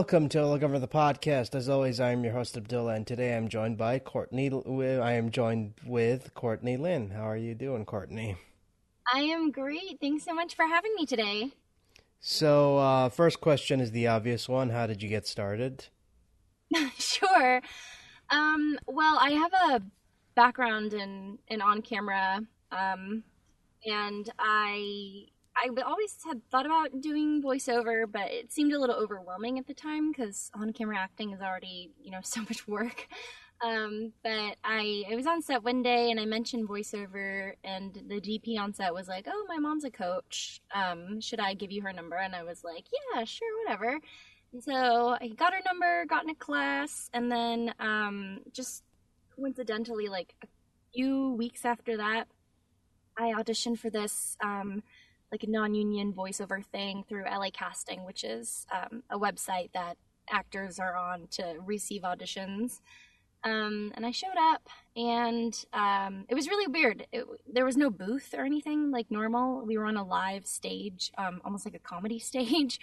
welcome to Look Over the Podcast. As always, I am your host Abdullah, and today I'm joined by Courtney. I am joined with Courtney Lin. How are you doing, Courtney? I am great. Thanks so much for having me today. So, uh, first question is the obvious one. How did you get started? sure. Um, well, I have a background in in on camera, um, and I I always had thought about doing voiceover, but it seemed a little overwhelming at the time because on camera acting is already, you know, so much work. Um, but I, I was on set one day and I mentioned voiceover, and the DP on set was like, "Oh, my mom's a coach. Um, should I give you her number?" And I was like, "Yeah, sure, whatever." And so I got her number, got in a class, and then um, just coincidentally, like a few weeks after that, I auditioned for this. Like a non-union voiceover thing through LA Casting, which is um, a website that actors are on to receive auditions. Um, and I showed up, and um, it was really weird. It, there was no booth or anything like normal. We were on a live stage, um, almost like a comedy stage,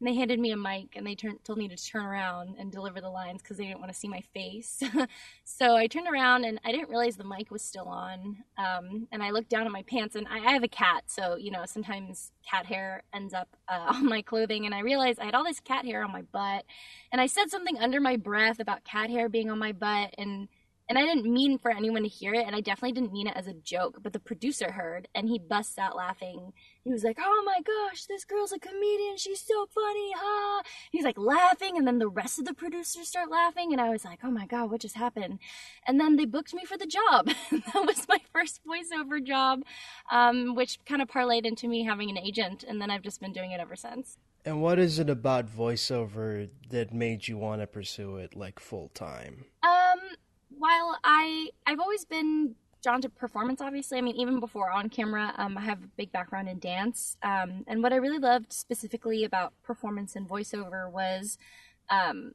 and they handed me a mic and they told me to turn around and deliver the lines because they didn't want to see my face. so I turned around and I didn't realize the mic was still on. Um, and I looked down at my pants and I, I, have a cat, so you know sometimes cat hair ends up uh, on my clothing. And I realized I had all this cat hair on my butt, and I said something under my breath about cat hair being on my butt and and I didn't mean for anyone to hear it, and I definitely didn't mean it as a joke. But the producer heard, and he busts out laughing. He was like, "Oh my gosh, this girl's a comedian. She's so funny, ha!" He's like laughing, and then the rest of the producers start laughing, and I was like, "Oh my god, what just happened?" And then they booked me for the job. that was my first voiceover job, um, which kind of parlayed into me having an agent, and then I've just been doing it ever since. And what is it about voiceover that made you want to pursue it like full time? Um while I I've always been drawn to performance, obviously. I mean, even before on camera, um, I have a big background in dance. Um, and what I really loved specifically about performance and voiceover was um,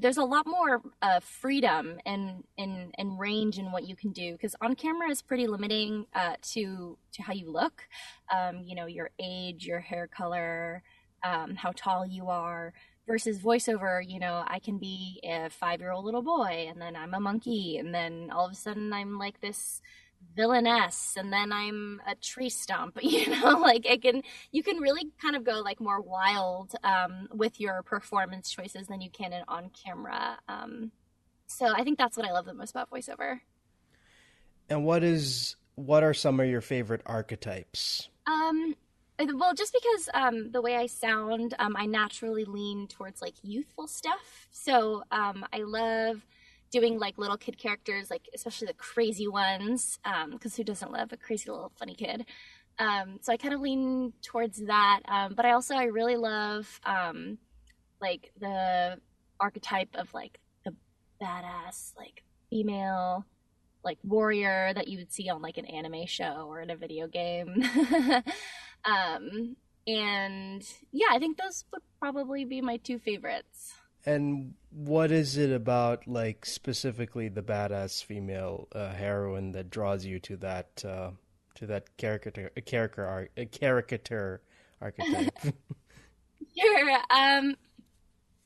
there's a lot more uh, freedom and, and, and range in what you can do because on camera is pretty limiting uh, to to how you look, um, you know, your age, your hair color, um, how tall you are versus voiceover you know i can be a five year old little boy and then i'm a monkey and then all of a sudden i'm like this villainess and then i'm a tree stump you know? Like it can you can really kind of go like more wild um, with your performance choices than you can in on camera um, so i think that's what i love the most about voiceover. And what is what are some of your favorite archetypes? Um well just because um, the way i sound um, i naturally lean towards like youthful stuff. So um, i love doing like little kid characters like especially the crazy ones because um, who doesn't love a crazy little funny kid? Um, so i kind of lean towards that um, but i also i really love like the archetype of like the badass like female like warrior that you would see on like an anime show or in a video game Um, and yeah, I think those would probably be my two favorites. And what is it about, like specifically the badass female uh, heroine, that draws you to that uh, to that caricature, a caricature, a caricature archetype? sure. Um,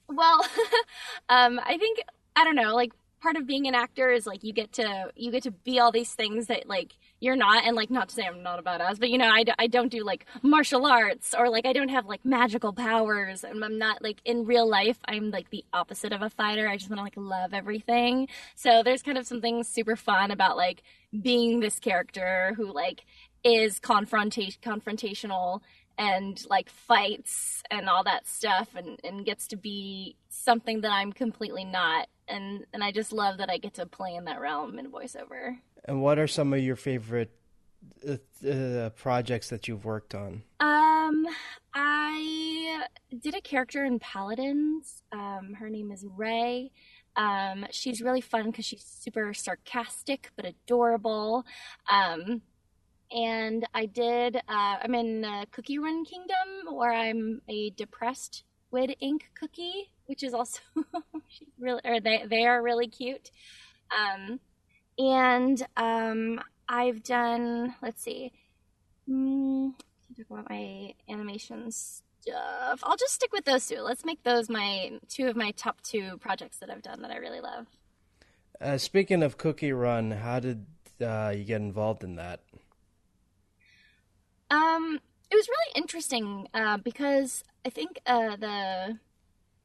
well, um, I think I don't know. Like part of being an actor is like you get to you get to be all these things that like you're not and like not to say i'm not a badass but you know I d- I don't do like martial arts or like i don't have like magical powers and i'm not like in real life i'm like the opposite of a fighter i just want to like love everything so there's kind of something super fun about like being this character who like is confrontation confrontational and like fights and all that stuff and, and gets to be something that I'm completely not and and I just love that I get to play in that realm in voiceover. And what are some of your favorite uh, uh, projects that you've worked on? Um, I did a character in Paladins. Um, her name is Rei. Um, she's really fun because she's super sarcastic but adorable. Um, and I did. Uh, I'm in uh, Cookie Run Kingdom, where I'm a depressed Squid Ink cookie, which is also really, or they they are really cute. Um, and um, I've done. Let's see. Mm, talk about my animations stuff. I'll just stick with those two. Let's make those my two of my top two projects that I've done that I really love. Uh, speaking of Cookie Run, how did uh, you get involved in that? Um, it was really interesting uh, because I think uh, the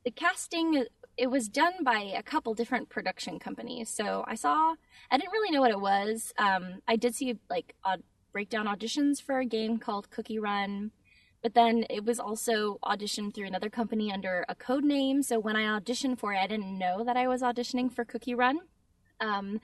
the casting it was done by a couple different production companies. So I saw I didn't really know what it was. Um, I did see like breakdown auditions for a game called Cookie Run. But then it was also auditioned through another company under a code name. So when I auditioned for it, I didn't know that I was auditioning for Cookie Run. Um,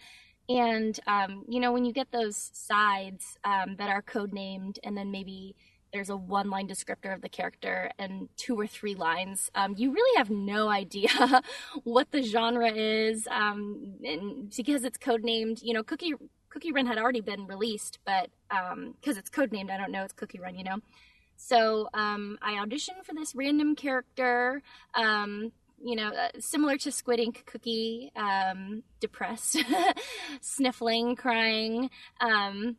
and um, you know, when you get those sides um, that are code named, and then maybe there's a one line descriptor of the character and two or three lines, um, you really have no idea what the genre is. Um, and because it's code named, you know, Cookie Cookie Run had already been released, but because um, it's code named, I don't know it's Cookie Run, you know. So um, I auditioned for this random character. Um, you know, uh, similar to Squid Ink Cookie, um, depressed, sniffling, crying. Um,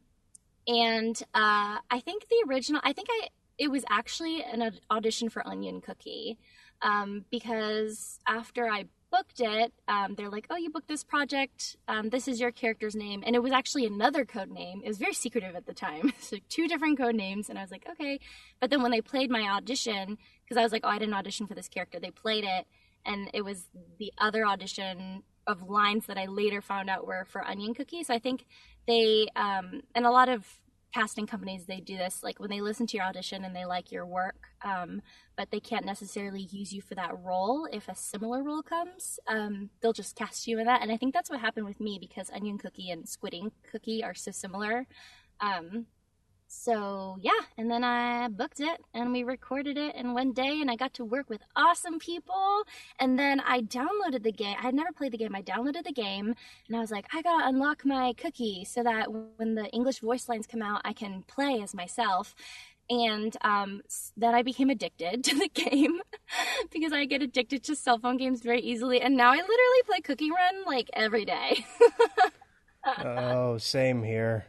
and uh, I think the original, I think I, it was actually an audition for Onion Cookie um, because after I booked it, um, they're like, "Oh, you booked this project. Um, this is your character's name," and it was actually another code name. It was very secretive at the time, so two different code names, and I was like, "Okay." But then when they played my audition, because I was like, "Oh, I didn't audition for this character," they played it, and it was the other audition of lines that I later found out were for Onion Cookie. So I think they um, and a lot of casting companies they do this like when they listen to your audition and they like your work um, but they can't necessarily use you for that role if a similar role comes um, they'll just cast you in that. And i think that's what happened with me because onion cookie and squid ink cookie are so similar um, so yeah and then i booked it and we recorded it in one day and i got to work with awesome people and then i downloaded the game i had never played the game i downloaded the game and i was like i gotta unlock my cookie so that when the english voice lines come out i can play as myself and um, then I became addicted to the game because I get addicted to cell phone games very easily. And now I literally play Cookie Run like every day. oh, same here.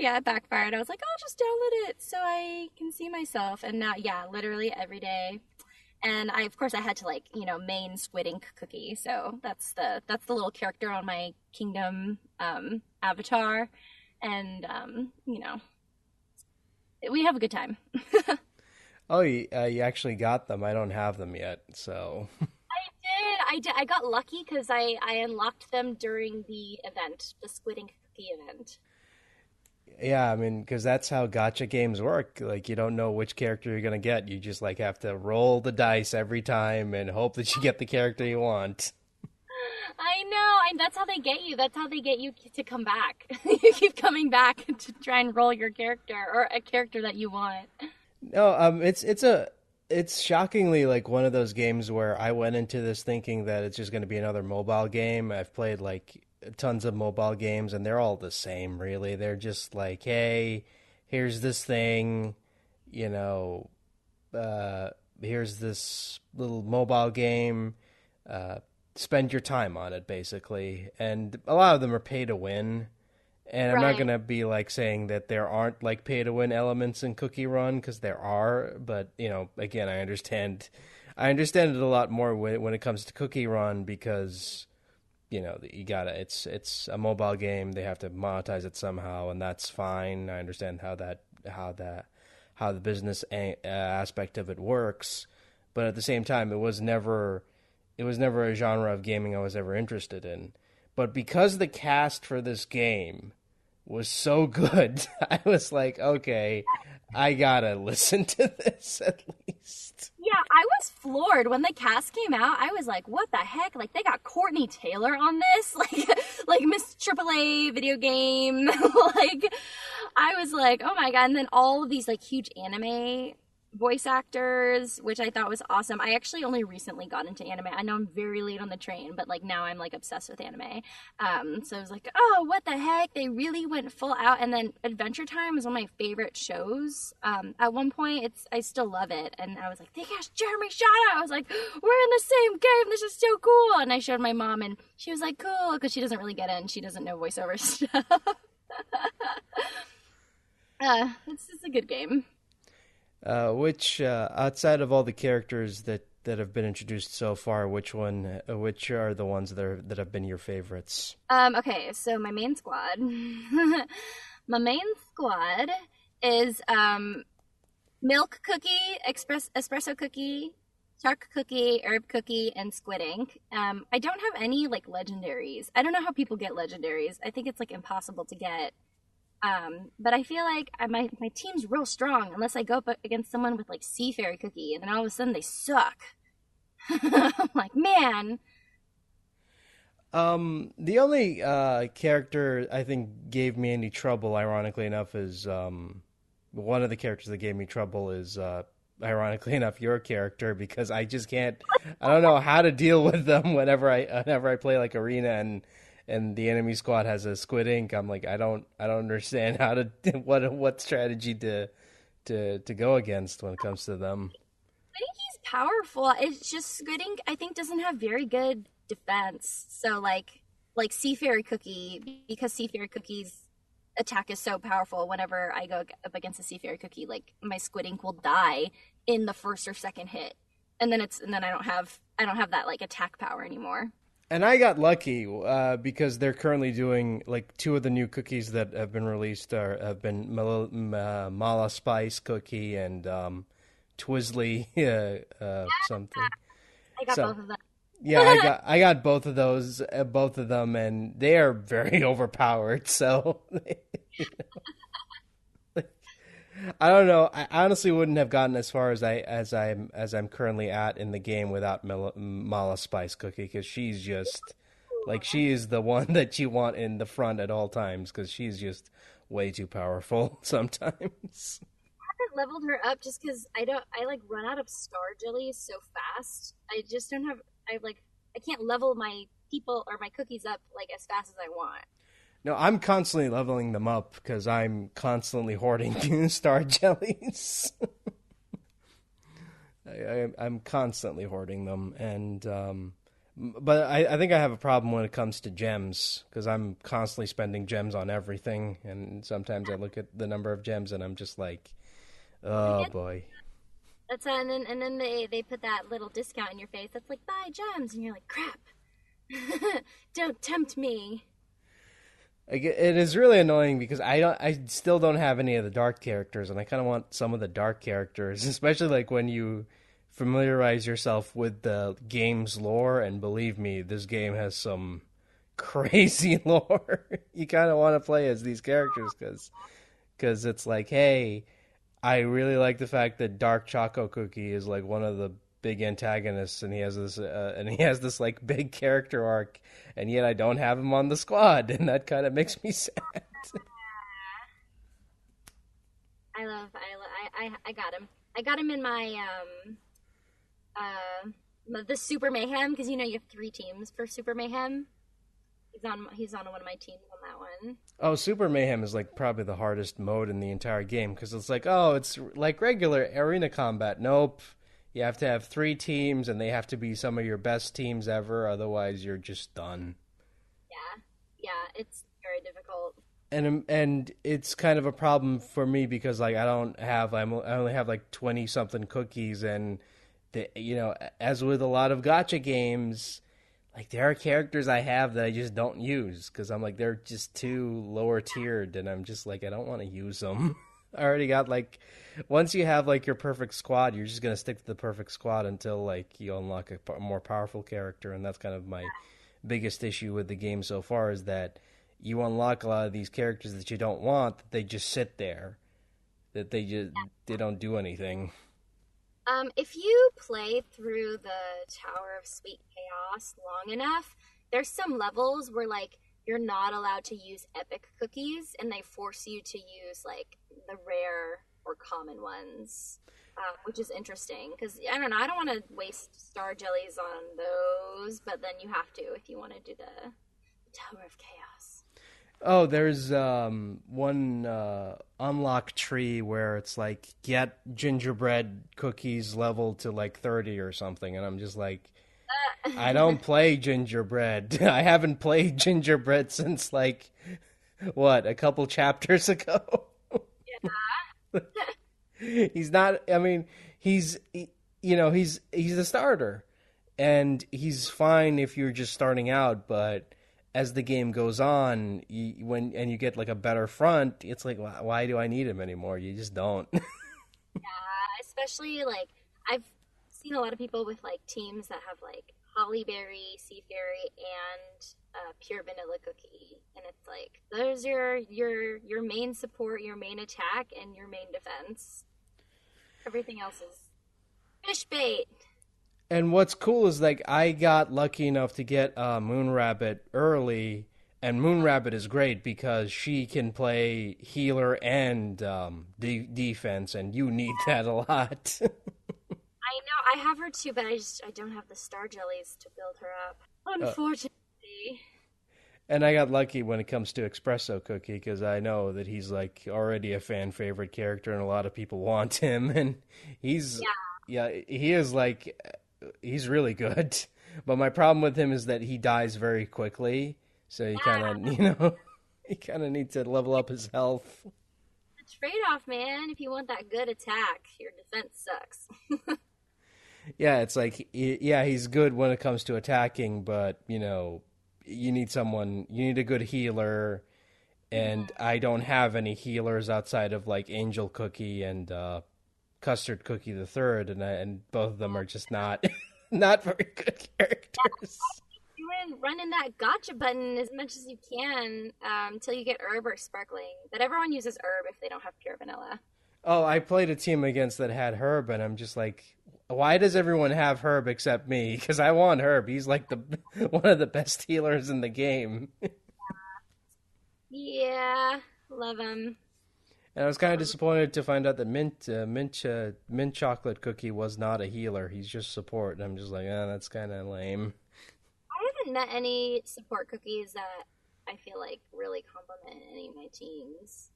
Yeah, it backfired. I was like, I'll just download it so I can see myself. And now, yeah, literally every day. And I, of course, I had to like, you know, main Squid Ink cookie. So that's the that's the little character on my Kingdom um, avatar, and um, you know, we have a good time. oh, you, uh, you actually got them. I don't have them yet, so. I did. I did. I got lucky because I I unlocked them during the event, the Squid Ink cookie event. Yeah, I mean, because that's how gacha games work. Like, you don't know which character you're gonna get. You just like have to roll the dice every time and hope that you get the character you want. I know, and that's how they get you. That's how they get you to come back. you keep coming back to try and roll your character or a character that you want. No, um, it's it's a it's shockingly like one of those games where I went into this thinking that it's just going to be another mobile game. I've played like tons of mobile games and they're all the same really. They're just like, "Hey, here's this thing, you know, uh here's this little mobile game. Uh spend your time on it basically." And a lot of them are pay to win. And I'm not going to be like saying that there aren't like pay to win elements in Cookie Run because there are, but you know, again, I understand I understand it a lot more when when it comes to Cookie Run because you know you gotta it's it's a mobile game. They have to monetize it somehow and that's fine. I understand how that how that how the business a- uh, aspect of it works. But at the same time it was never it was never a genre of gaming i was ever interested in. But because the cast for this game was so good i was like okay i gotta listen to this at least yeah, I was floored when the cast came out. I was like, "What the heck?" Like they got Courtney Taylor on this, like like Miss AAA video game. like I was like, "Oh my god!" And then all of these like huge anime voice actors, which I thought was awesome. I actually only recently got into anime. I know I'm very late on the train, but like now I'm like obsessed with anime. Um, so I was like, oh, what the heck? They really went full out. And then Adventure Time is one of my favorite shows. Um, at one point, it's I still love it, and I was like, they cast Jeremy Shada. I was like, we're in the same game. This is so cool. And I showed my mom, and she was like, cool, because she doesn't really get and she doesn't know voiceover stuff. Uh, it's just a good game. Uh, which uh, outside of all the characters that, that have been introduced so far, which one, uh, which are the ones that are that have been your favorites? Um, okay, so my main squad, my main squad is um, milk cookie, express espresso cookie, shark cookie, herb cookie, and squid ink. Um, I don't have any like legendaries. I don't know how people get legendaries. I think it's like impossible to get. Um, but I feel like I, my my team's real strong unless I go up against someone with like Sea Fairy Cookie, and then all of a sudden they suck. I'm like, man. Um, the only uh, character I think gave me any trouble, ironically enough, is um, one of the characters that gave me trouble is, uh, ironically enough, your character because I just can't. I don't know how to deal with them whenever I whenever I play like arena and and the enemy squad has a squid ink. I'm like, I don't I don't understand how to what what strategy to to to go against when it comes to them. I think he's powerful. It's just Squid Ink, I think, doesn't have very good defense. So like like Sea Fairy Cookie, because Sea Fairy Cookie's attack is so powerful. Whenever I go up against a Sea Fairy Cookie, like my Squid Ink will die in the first or second hit, and then it's and then I don't have I don't have that like attack power anymore. And I got lucky uh, because they're currently doing like two of the new cookies that have been released are have been Mala, uh, Mala Spice cookie and um, Twizzly uh, uh, something. I got so, both of them. yeah, I got I got both of those, uh, both of them, and they are very overpowered. So I don't know. I honestly wouldn't have gotten as far as I as I'm as I'm currently at in the game without Mala, Mala Spice Cookie because she's just like she is the one that you want in the front at all times because she's just way too powerful sometimes. I haven't leveled her up just because I don't. I like run out of star jellies so fast. I just don't have. I like. I can't level my people or my cookies up like as fast as I want. No, I'm constantly leveling them up because I'm constantly hoarding star jellies. I, am constantly hoarding them, and um, but I, I, think I have a problem when it comes to gems because I'm constantly spending gems on everything, and sometimes I look at the number of gems and I'm just like, oh boy. That's uh, and then and then they they put that little discount in your face. That's like buy gems, and you're like, crap. Don't tempt me it is really annoying because I don't, I still don't have any of the dark characters, and I kind of want some of the dark characters, especially like when you familiarize yourself with the game's lore. And believe me, this game has some crazy lore. you kind of want to play as these characters because because it's like, hey, I really like the fact that Dark Choco Cookie is like one of the big antagonists, and he has this uh, and he has this like big character arc, and yet I don't have him on the squad, and that kind of makes me sad. I love I, I I got him. I got him in my um uh the Super Mayhem because you know you have three teams for Super Mayhem. He's on he's on one of my teams on that one. Oh, Super Mayhem is like probably the hardest mode in the entire game because it's like oh it's like regular arena combat. Nope you have to have three teams and they have to be some of your best teams ever otherwise you're just done. Yeah. Yeah it's very difficult. And um, and it's kind of a problem for me because like I don't have I'm, I only have like 20 something cookies and the you know as with a lot of gacha games like there are characters I have that I just don't use cuz I'm like they're just too lower tiered and I'm just like I don't want to use them I already got like once you have like your perfect squad, you're just gonna stick to the perfect squad until like you unlock a more powerful character, and that's kind of my biggest issue with the game so far is that you unlock a lot of these characters that you don't want, that they just sit there, that they just they don't do anything. Um, if you play through the Tower of Sweet Chaos long enough, there's some levels where like you're not allowed to use epic cookies, and they force you to use like the rare or common ones, uh, which is interesting because I don't know. I don't want to waste star jellies on those, but then you have to if you want to do the, Tower of Chaos. Oh, there's um, one uh, unlock tree where it's like get gingerbread cookies level to like thirty or something, and I'm just like. I don't play gingerbread. I haven't played gingerbread since like what a couple chapters ago. Yeah, he's not. I mean, he's he, you know he's he's a starter, and he's fine if you're just starting out. But as the game goes on, you, when and you get like a better front, it's like why, why do I need him anymore? You just don't. yeah, especially like I've seen a lot of people with like teams that have like holly berry, sea fairy, and uh, pure vanilla cookie, and it's like those are your your main support, your main attack, and your main defense. Everything else is fish bait. And what's cool is like I got lucky enough to get uh, Moon Rabbit early, and Moon Rabbit is great because she can play healer and um, de- defense, and you need that a lot. I know I have her too, but I just I don't have the star jellies to build her up. Unfortunately. Uh, and I got lucky when it comes to Espresso Cookie because I know that he's like already a fan favorite character, and a lot of people want him, and he's yeah, yeah he is like he's really good. But my problem with him is that he dies very quickly, so you kind of you know you kind of need to level up his health. Trade off, man. If you want that good attack, your defense sucks. Yeah, it's like yeah, he's good when it comes to attacking, but you know you need someone, you need a good healer, and. I don't have any healers outside of like Angel Cookie and uh, Custard Cookie the Third, and I, and both of them are just not not very good characters. Doing running that gacha button as much as you can um, until you get herb or sparkling. But everyone uses herb if they don't have pure vanilla. Oh, I played a team against that had herb, and I'm just like, why does everyone have Herb except me? Because I want Herb. He's like the one of the best healers in the game. yeah, love him. And I was kind of disappointed to find out that mint uh, mint uh, mint chocolate cookie was not a healer. He's just support. And I'm just like, ah, oh, that's kind of lame. I haven't met any support cookies that I feel like really complement any of my teams.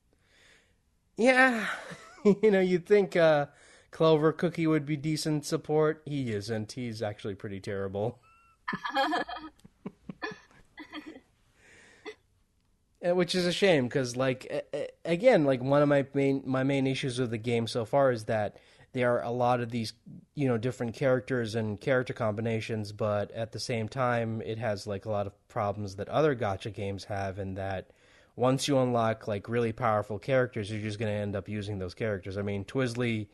Yeah, you know, you'd think. Uh, Clover Cookie would be decent support. He isn't. He's actually pretty terrible. Uh, which is a shame because, like, again, like one of my main my main issues with the game so far is that there are a lot of these, you know, different characters and character combinations, but at the same time, it has like a lot of problems that other gacha games have, in that once you unlock like really powerful characters, you're just going to end up using those characters. I mean, Twizzly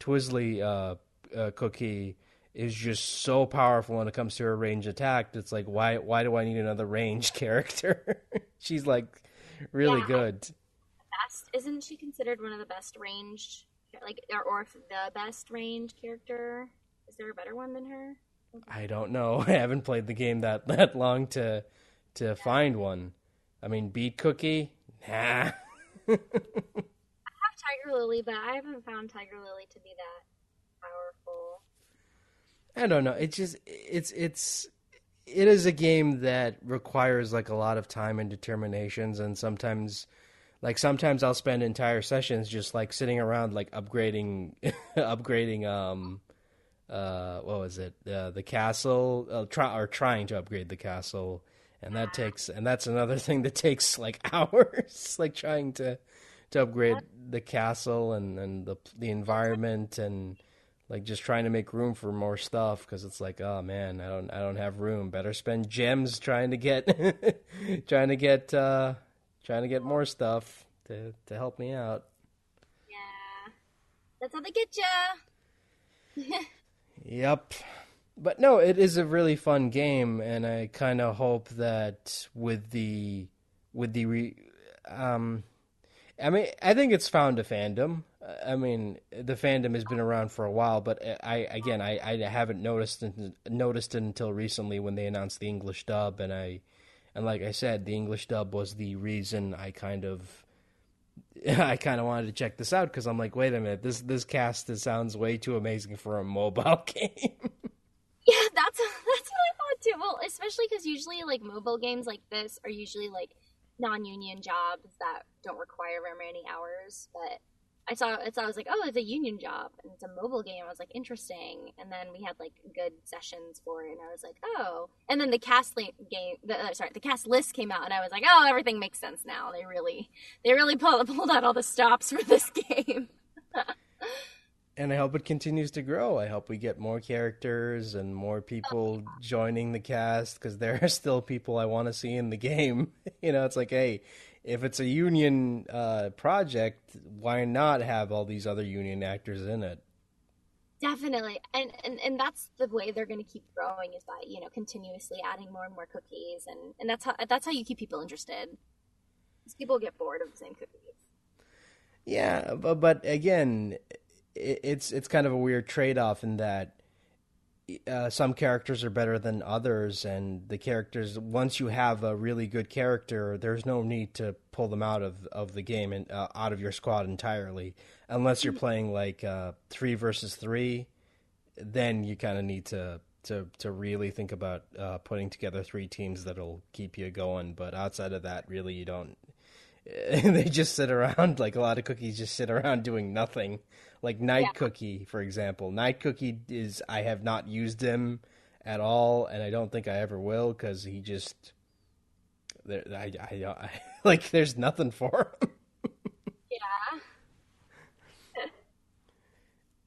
Twizzly uh, uh, cookie is just so powerful when it comes to her range attack. It's like why why do I need another range character? She's like really yeah, good. Best isn't she considered one of the best ranged like or, or the best ranged character? Is there a better one than her? I don't know. I haven't played the game that that long to to yeah. find one. I mean, Beet cookie? Nah. Tiger Lily, but I haven't found Tiger Lily to be that powerful. I don't know. It's just it's it's it is a game that requires like a lot of time and determinations and sometimes like sometimes I'll spend entire sessions just like sitting around like upgrading upgrading um uh what was it uh, the castle uh, try or trying to upgrade the castle and that takes and that's another thing that takes like hours like trying to to upgrade the castle and, and the the environment and like just trying to make room for more stuff because it's like oh man I don't I don't have room. Better spend gems trying to get trying to get uh trying to get more stuff to to help me out. Yeah. That's how they get you yep but no it is a really fun game and I kind of hope that with the with the re, um I mean, I think it's found a fandom. I mean, the fandom has been around for a while, but uh, I again, I, I haven't noticed noticed it until recently when they announced the English dub, and I and like I said, the English dub was the reason I kind of I kind of wanted to check this out because I'm like, wait a minute, this this cast sounds way too amazing for a mobile game. yeah, that's that's what I thought too. Well, especially because usually like mobile games like this are usually like non-union jobs that don't require very many hours. But I saw it, so I was like, oh, it's a union job and it's a mobile game. I was like, interesting. And then we had like good sessions for it, and I was like, oh. And then the cast game, the, uh, sorry, the cast list came out, and I was like, oh, everything makes sense now. They really, they really pulled pulled out all the stops for this game. and I hope it continues to grow. I hope we get more characters and more people joining the cast because there are still people I want to see in the game. you know, it's like, hey, if it's a union uh, project, why not have all these other union actors in it? Definitely, and and and that's the way they're going to keep growing is by you know continuously adding more and more cookies, and and that's how that's how you keep people interested. Because people get bored of the same cookies. Yeah, but but again, it's it's kind of a weird trade off in that uh, some characters are better than others, and the characters once you have a really good character, there's no need to pull them out of of the game and uh, out of your squad entirely, unless you're mm-hmm. playing like uh, three versus three. Then you kind of need to to to really think about uh, putting together three teams that'll keep you going. But outside of that, really, you don't. they just sit around like a lot of cookies just sit around doing nothing like Knight yeah. Cookie, for example. Knight Cookie is I have not used him at all, and I don't think I ever will because he just there. I, I, I like there's nothing for him. yeah.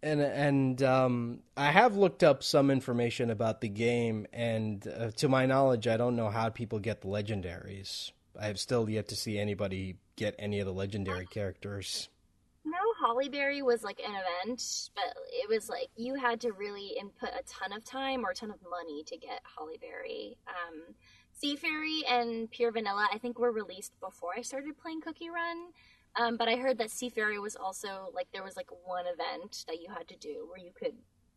and and um, I have looked up some information about the game, and uh, to my knowledge, I don't know how people get the legendaries. I have still yet to see anybody get any of the legendary characters. Hollyberry was like an event, but it was like you had to really input a ton of time or a ton of money to get Hollyberry. Um, Sea Fairy and Pure Vanilla, I think, were released before I started playing Cookie Run. Um, but I heard that Sea Fairy was also like there was like one event that you had to do where you could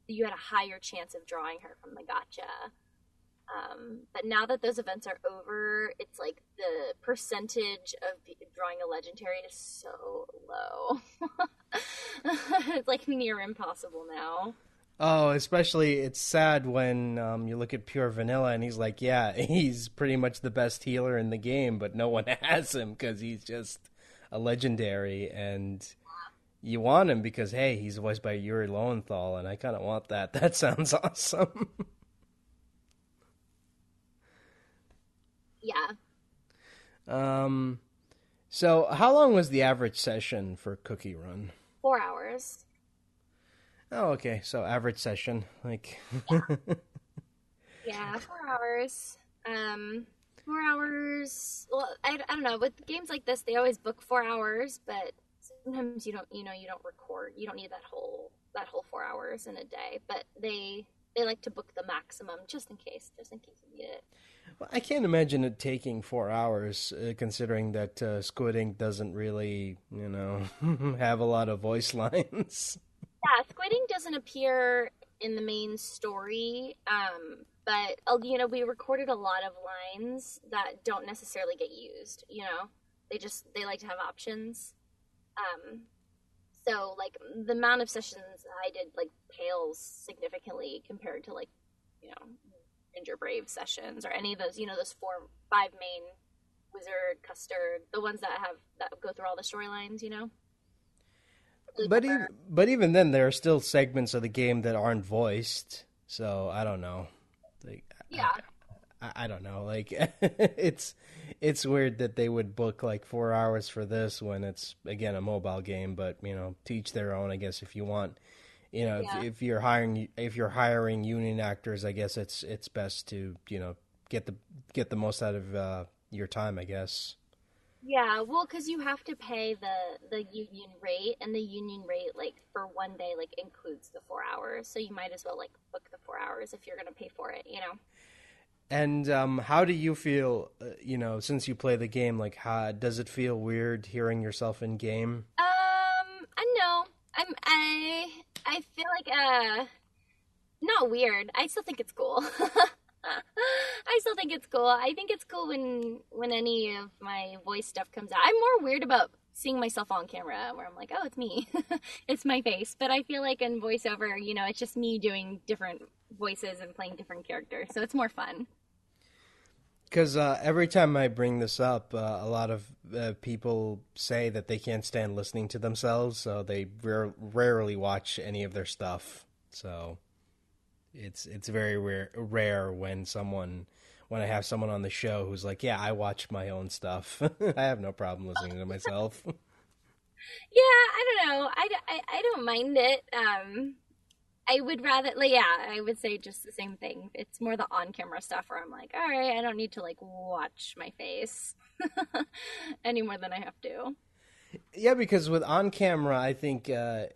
you had a higher chance of drawing her from the gacha. Um, but now that those events are over, it's like the percentage of drawing a legendary is so low. it's like near impossible now. Oh, especially it's sad when um, you look at Pure Vanilla and he's like, yeah, he's pretty much the best healer in the game, but no one has him because he's just a legendary, and you want him because hey, he's voiced by Yuri Lowenthal, and I kind of want that. That sounds awesome. Yeah. Um, so how long was the average session for Cookie Run? Four hours. Oh, okay. So average session, like. yeah. yeah, four hours. Um, four hours. Well, I, I don't know. With games like this, they always book four hours, but sometimes you don't. You know, you don't record. You don't need that whole that whole four hours in a day. But they they like to book the maximum just in case, just in case you need it. Well, I can't imagine it taking four hours, uh, considering that uh, Squid Ink doesn't really, you know, have a lot of voice lines. Yeah, Squid Ink doesn't appear in the main story, um, but uh, you know, we recorded a lot of lines that don't necessarily get used. You know, they just they like to have options. Um, so like the amount of sessions I did like pales significantly compared to like you know GingerBrave sessions or any of those, you know, those four, five main wizard, custard, the ones that have that go through all the storylines, you know. But even, but even then, there are still segments of the game that aren't voiced. So I don't know. Like, yeah. I, I don't know. Like, it's it's weird that they would book like four hours for this when it's again a mobile game. But you know, teach their own. I guess if you want you know, yeah. if, if, you're hiring if you're hiring union actors, I guess it's it's best to you know get the get the most out of uh, your time, I guess. Yeah, well, because you have to pay the the union rate, and the union rate, like for one day, like includes the four hours. So you might as well like book the four hours if you're going to pay for it, you know. And um, how do you feel? Uh, you know, since you play the game, like, how does it feel weird hearing yourself in game? Um, I know. I'm I I feel like uh not weird. I still think it's cool. I still think it's cool. I think it's cool when when any of my voice stuff comes out. I'm more weird about seeing myself on camera where I'm like, oh, it's me. it's my face. But I feel like in voiceover, you know, it's just me doing different voices and playing different characters. So it's more fun. Because uh, every time I bring this up, uh, a lot of uh, people say that they can't stand listening to themselves, so they rare- rarely watch any of their stuff. So it's it's very rare, rare when someone when I have someone on the show who's like, "Yeah, I watch my own stuff. I have no problem listening to myself." yeah, I don't know. I, I, I don't mind it. Um, I would rather, like, yeah, I would say just the same thing. It's more the on camera stuff where I'm like, all right, I don't need to like watch my face any more than I have to. Yeah, because with on camera, I think uh,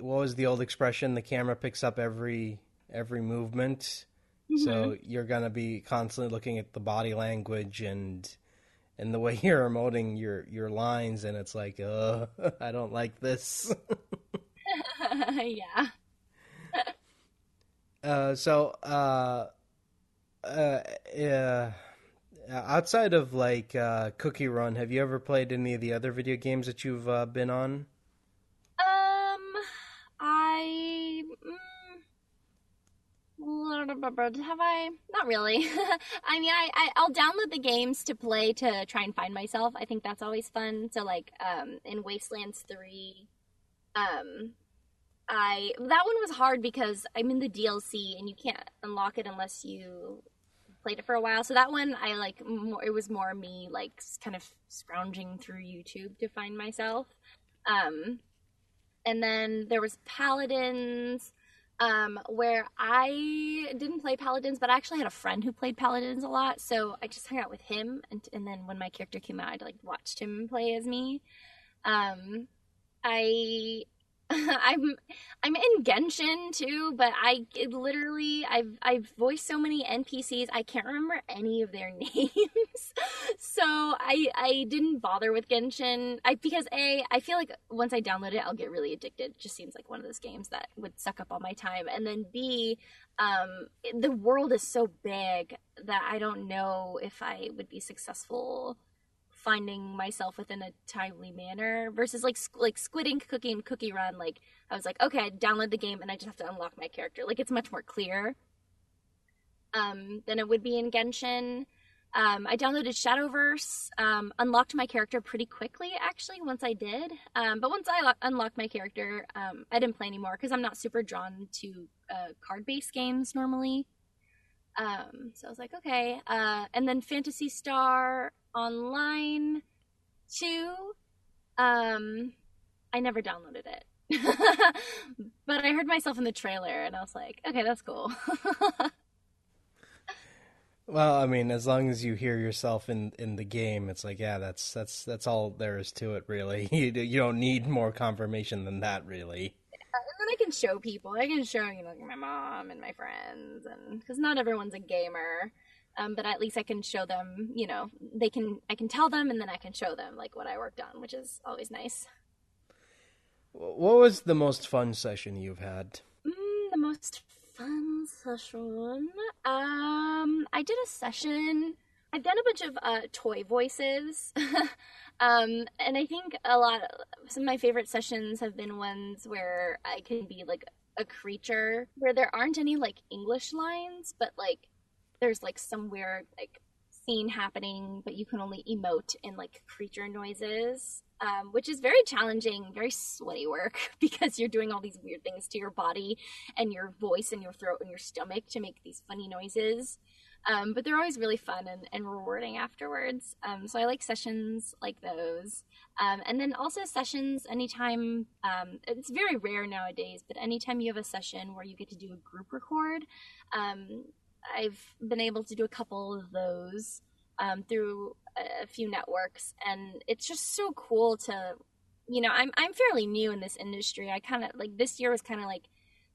what was the old expression? The camera picks up every every movement, mm-hmm. so you're gonna be constantly looking at the body language and and the way you're emoting your your lines, and it's like, uh, I don't like this. yeah. Uh, so, uh, uh, uh, outside of like uh, Cookie Run, have you ever played any of the other video games that you've been on? Um, I. Mm, have I? Not really. I mean, I, I I'll download the games to play to try and find myself. I think that's always fun. So like um in Wastelands three, um, I that one was hard because I'm in the DLC and you can't unlock it unless you played it for a while. So that one I like more, it was more me like kind of scrounging through YouTube to find myself. Um and then there was Paladins um, where I didn't play Paladins, but I actually had a friend who played Paladins a lot, so I just hung out with him, and, and then when my character came out, I like watched him play as me. Um, I I'm I'm in Genshin too, but I literally I've I've voiced so many NPCs I can't remember any of their names. so I I didn't bother with Genshin. I because a I feel like once I download it I'll get really addicted. It just seems like one of those games that would suck up all my time. And then B um the world is so big that I don't know if I would be successful finding myself within a timely manner versus like like Squid Ink Cookie and Cookie Run. Like I was like, okay, I download the game and I just have to unlock my character. Like it's much more clear um, than it would be in Genshin. Um, I downloaded Shadowverse, um, unlocked my character pretty quickly actually once I did. Um, but once I lo- unlocked my character, um, I didn't play anymore because I'm not super drawn to uh, card based games normally. Um, so I was like, okay. Uh, and then Phantasy Star Online 2. Um, I never downloaded it. but I heard myself in the trailer and I was like, okay, that's cool. well, I mean, as long as you hear yourself in, in the game, it's like, yeah, that's that's that's all there is to it, really. You you don't need more confirmation than that, really and then I can show people. I can show you know my mom and my friends, and because not everyone's a gamer, um, but at least I can show them. You know, they can. I can tell them, and then I can show them like what I worked on, which is always nice. What was the most fun session you've had? Mm, the most fun session. Um, I did a session. I've done a bunch of uh, toy voices. Um, and I think a lot, some of my favorite sessions have been ones where I can be like a creature where there aren't any like English lines, but like there's like some weird like scene happening, but you can only emote in like creature noises. Um, which is very challenging, very sweaty work because you're doing all these weird things to your body and your voice and your throat and your stomach to make these funny noises. Um, but they're always really fun and, and rewarding afterwards. Um, so I like sessions like those. Um, and then also sessions anytime, um, it's very rare nowadays, but anytime you have a session where you get to do a group record, um, I've been able to do a couple of those um, through a few networks. And it's just so cool to, you know, I'm, I'm fairly new in this industry. I kind of like this year was kind of like,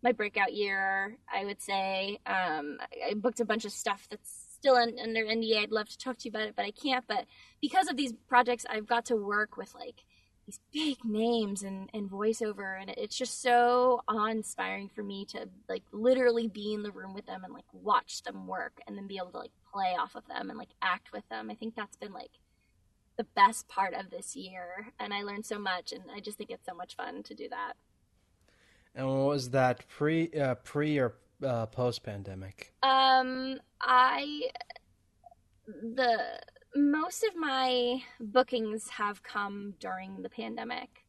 my breakout year, I would say. Um, I booked a bunch of stuff that's still under NDA. I'd love to talk to you about it, but I can't. But because of these projects, I've got to work with like these big names and, and voiceover, and it's just so awe-inspiring for me to like literally be in the room with them and like watch them work, and then be able to like play off of them and like act with them. I think that's been like the best part of this year, and I learned so much, and I just think it's so much fun to do that. And what was that pre uh, pre or uh, post pandemic? Um, I the most of my bookings have come during the pandemic.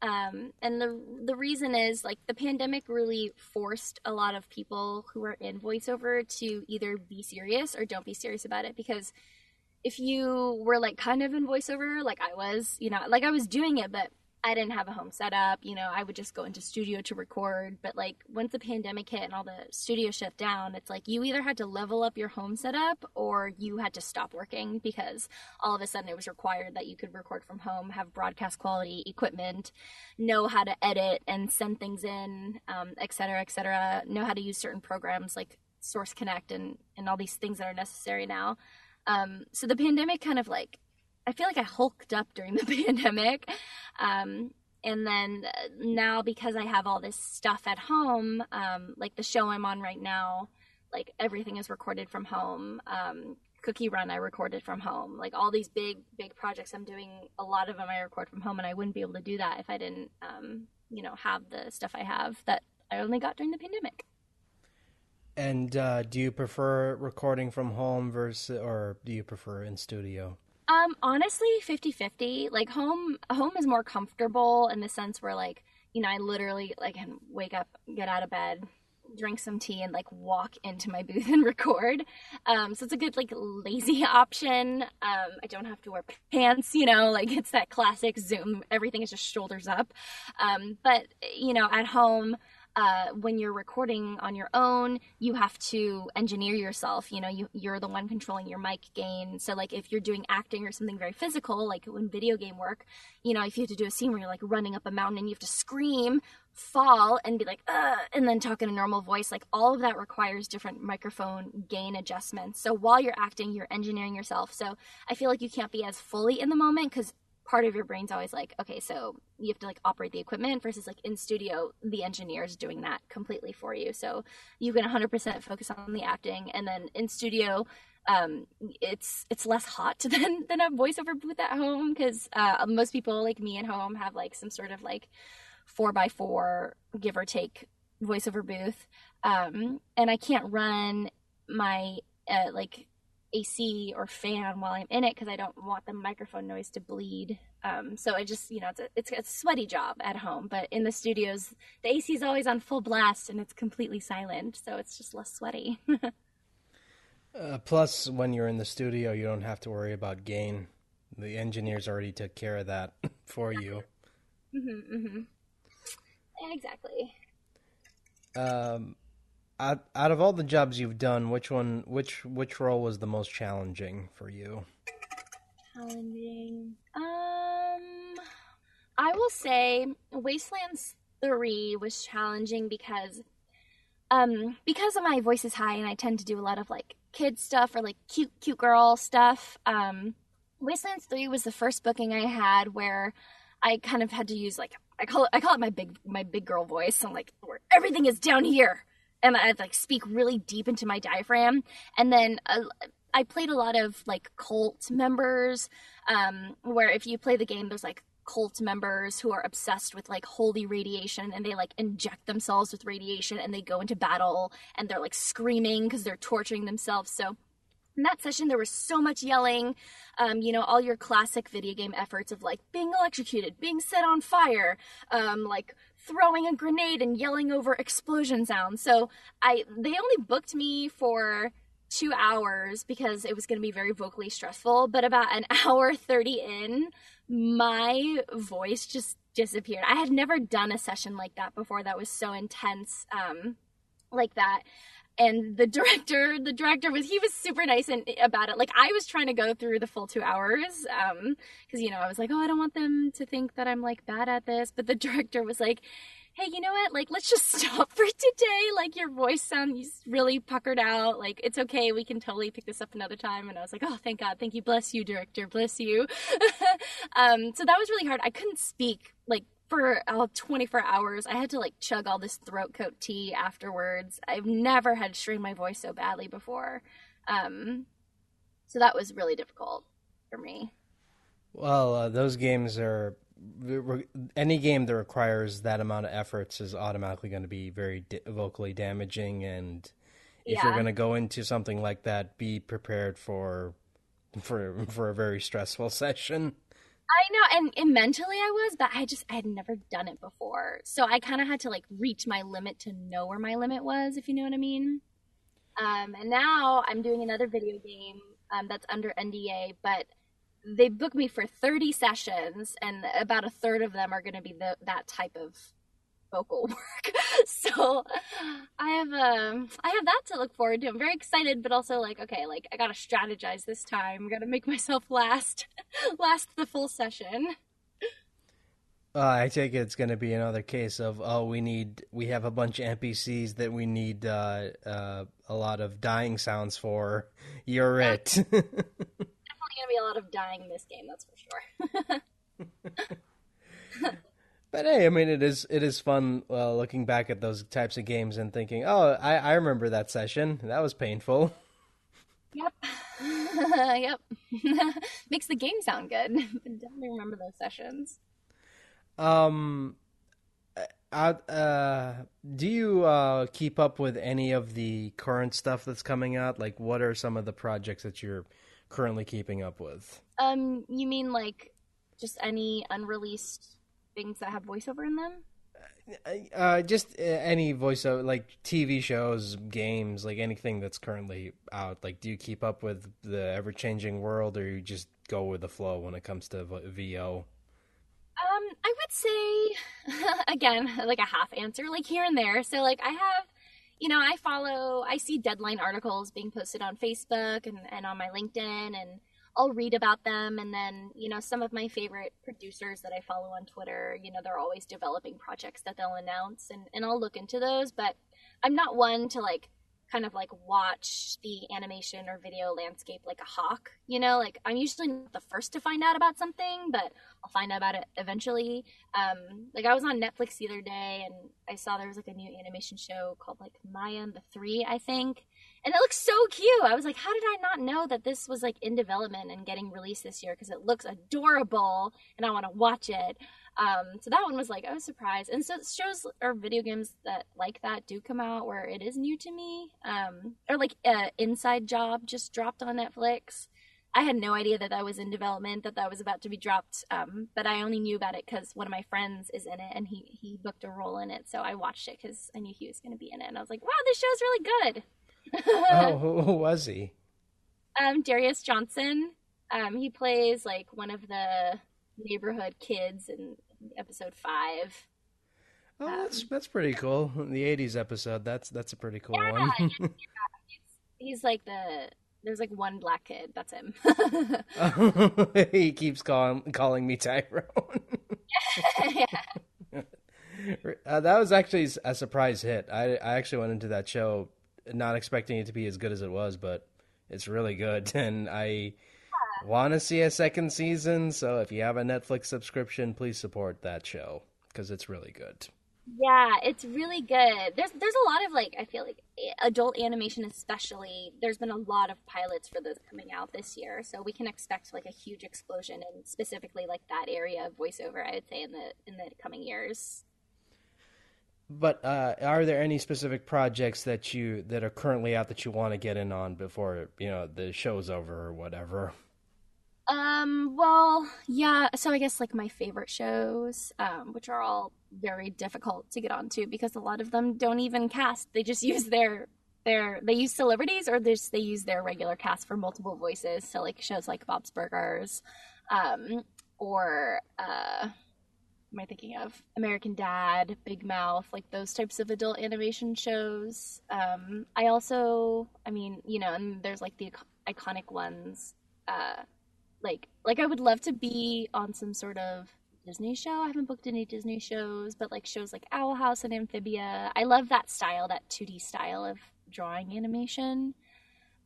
Um, and the the reason is like the pandemic really forced a lot of people who are in voiceover to either be serious or don't be serious about it because if you were like kind of in voiceover like I was, you know, like I was doing it but I didn't have a home setup. You know, I would just go into studio to record. But like once the pandemic hit and all the studio shut down, it's like you either had to level up your home setup or you had to stop working because all of a sudden it was required that you could record from home, have broadcast quality equipment, know how to edit and send things in, um, et cetera, et cetera, know how to use certain programs like Source Connect and, and all these things that are necessary now. Um, so the pandemic kind of like I feel like I hulked up during the pandemic. Um, and then now because I have all this stuff at home, um, like the show I'm on right now, like everything is recorded from home. Um, Cookie Run I recorded from home. Like all these big big projects I'm doing, a lot of them I record from home, and I wouldn't be able to do that if I didn't, um, you know, have the stuff I have that I only got during the pandemic. And uh, do you prefer recording from home versus, or do you prefer in studio? Um, honestly, 50-50. Like home home is more comfortable in the sense where like, you know, I literally like can wake up, get out of bed, drink some tea and like walk into my booth and record. Um, so it's a good like lazy option. Um, I don't have to wear pants, you know, like it's that classic Zoom. Everything is just shoulders up. Um, but you know, at home, uh, when you're recording on your own, you have to engineer yourself. You know, you, you're the one controlling your mic gain. So, like, if you're doing acting or something very physical, like when video game work, you know, if you have to do a scene where you're like running up a mountain and you have to scream, fall, and be like, Ugh, and then talk in a normal voice, like all of that requires different microphone gain adjustments. So, while you're acting, you're engineering yourself. So, I feel like you can't be as fully in the moment because part of your brain's always like, okay, so you have to like operate the equipment versus like in studio, the engineer's doing that completely for you. So you can 100% focus on the acting. And then in studio, um, it's it's less hot than than a voiceover booth at home because uh, most people like me at home have like some sort of like four by four give or take voiceover booth, um, and I can't run my uh, like AC or fan while I'm in it because I don't want the microphone noise to bleed. Um, so I just, you know, it's a, it's a sweaty job at home, but in the studios, the AC is always on full blast and it's completely silent, so it's just less sweaty. uh, plus, when you're in the studio, you don't have to worry about gain. The engineers already took care of that for you. mm-hmm, mm-hmm. Exactly. Um, out, out of all the jobs you've done, which one, which which role was the most challenging for you? Challenging. Um, I will say Wastelands Three was challenging because, um, because of my voice is high and I tend to do a lot of like kid stuff or like cute cute girl stuff. Um, Wastelands Three was the first booking I had where I kind of had to use like I call it I call it my big my big girl voice. I'm like everything is down here and I like speak really deep into my diaphragm. And then uh, I played a lot of like cult members, um, where if you play the game, there's like cult members who are obsessed with like holy radiation and they like inject themselves with radiation and they go into battle and they're like screaming because they're torturing themselves. So in that session there was so much yelling um, you know all your classic video game efforts of like being electrocuted being set on fire um, like throwing a grenade and yelling over explosion sounds. So I they only booked me for two hours because it was going to be very vocally stressful. But about an hour 30 in, my voice just disappeared. I had never done a session like that before that was so intense um, like that and the director the director was he was super nice and about it. Like i was trying to go through the full two hours um because you know i was like oh i don't want them to think that i'm like bad at this. But the director was like hey you know what? Like let's just stop for today. Like your voice sounds really puckered out. Like it's okay. We can totally pick this up another time. And i was like oh thank god. Thank you. Bless you director. Bless you. Um so that was really hard. I couldn't speak like for uh, 24 hours. I had to like chug all this throat coat tea afterwards. I've never had to strain my voice so badly before. Um, so that was really difficult for me. Well, uh, those games are any game that requires that amount of efforts is automatically going to be very vocally damaging and if yeah. you're going to go into something like that be prepared for for for a very stressful session I know, and, and mentally I was, but I just I had never done it before, so I kind of had to like reach my limit to know where my limit was, if you know what I mean. Um, and now I'm doing another video game um, that's under NDA, but they booked me for 30 sessions and about a third of them are going to be the, that type of vocal work so i have um i have that to look forward to i'm very excited but also like okay like i gotta strategize this time gotta make myself last last the full session uh, I take it it's going to be another case of oh we need we have a bunch of NPCs that we need uh, uh, a lot of dying sounds for. You're yeah. it. Definitely going to be a lot of dying in this game, that's for sure. But hey, I mean it is it is fun uh, looking back at those types of games and thinking, oh, I, I remember that session. That was painful. Yep. yep. Makes the game sound good. definitely remember those sessions. Um, uh, uh, do you uh, keep up with any of the current stuff that's coming out? Like, what are some of the projects that you're currently keeping up with? Um, you mean like just any unreleased things that have voiceover in them? Uh, uh just uh, any voiceover, like TV shows, games, like anything that's currently out. Like, do you keep up with the ever changing world, or you just go with the flow when it comes to VO? Um, I would say again, like a half answer, like here and there. So like I have, you know, I follow, I see deadline articles being posted on Facebook and, and on my LinkedIn and I'll read about them and then, you know, some of my favorite producers that I follow on Twitter, you know, they're always developing projects that they'll announce and, and I'll look into those, but I'm not one to like kind of like watch the animation or video landscape like a hawk. You know, like I'm usually not the first to find out about something, but I'll find out about it eventually. Um, like I was on Netflix the other day and I saw there was like a new animation show called like Maya and the Three, I think. And it looks so cute. I was like, how did I not know that this was like in development and getting released this year? Because it looks adorable and I want to watch it. Um, so that one was like I was surprised, and so shows or video games that like that do come out where it is new to me, um, or like uh, Inside Job just dropped on Netflix. I had no idea that that was in development, that that was about to be dropped, um, but I only knew about it because one of my friends is in it and he he booked a role in it, so I watched it because I knew he was going to be in it, and I was like, wow, this show's really good. Oh, who, who was he? Um, Darius Johnson. Um, he plays like one of the neighborhood kids in episode five. Oh, um, that's that's pretty cool. The '80s episode. That's that's a pretty cool yeah, one. yeah, yeah. He's, he's, like the there's like one black kid. That's him. he keeps calling calling me Tyrone. yeah. Uh, that was actually a surprise hit. I I actually went into that show not expecting it to be as good as it was, but it's really good, and I want to see a second season. So if you have a Netflix subscription, please support that show because it's really good. Yeah, it's really good. There's there's a lot of like I feel like adult animation especially. There's been a lot of pilots for those coming out this year, so we can expect like a huge explosion in specifically like that area of voiceover. I would say in the in the coming years. But uh, are there any specific projects that you that are currently out that you want to get in on before you know the show's over or whatever? Um, well, yeah, so I guess like my favorite shows, um, which are all very difficult to get onto because a lot of them don't even cast. They just use their their they use celebrities or they just they use their regular cast for multiple voices. So like shows like Bob's Burgers, um, or uh am I thinking of? American Dad, Big Mouth, like those types of adult animation shows. Um, I also, I mean, you know, and there's like the iconic ones. Uh, like like I would love to be on some sort of Disney show. I haven't booked any Disney shows, but like shows like Owl House and Amphibia. I love that style, that 2D style of drawing animation.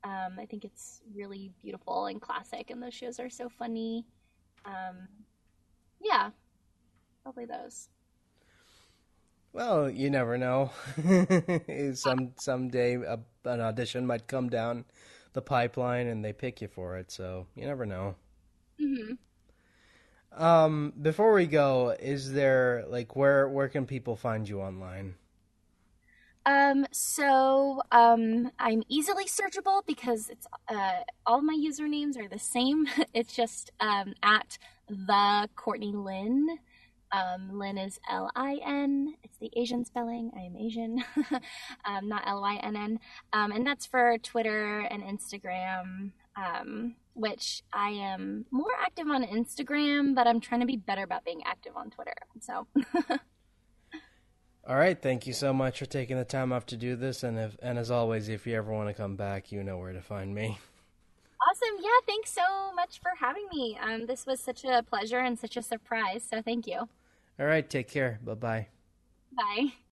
Um, I think it's really beautiful and classic, and those shows are so funny. Um, yeah, probably those. Well, you never know. some someday a, an audition might come down the pipeline, and they pick you for it. So you never know. Mm-hmm. Um, before we go, is there like where where can people find you online? Um, so um, I'm easily searchable because it's uh, all my usernames are the same. it's just um, at the Courtney Lin. Um, Lin is L I N. It's the Asian spelling. I am Asian, um, not L Y N N. Um, and that's for Twitter and Instagram. um, which I am more active on Instagram, but I'm trying to be better about being active on Twitter. So. All right, thank you so much for taking the time off to do this, and if and as always, if you ever want to come back, you know where to find me. Awesome. Yeah, thanks so much for having me. Um, this was such a pleasure and such a surprise. So thank you. All right, take care. Bye-bye. Bye.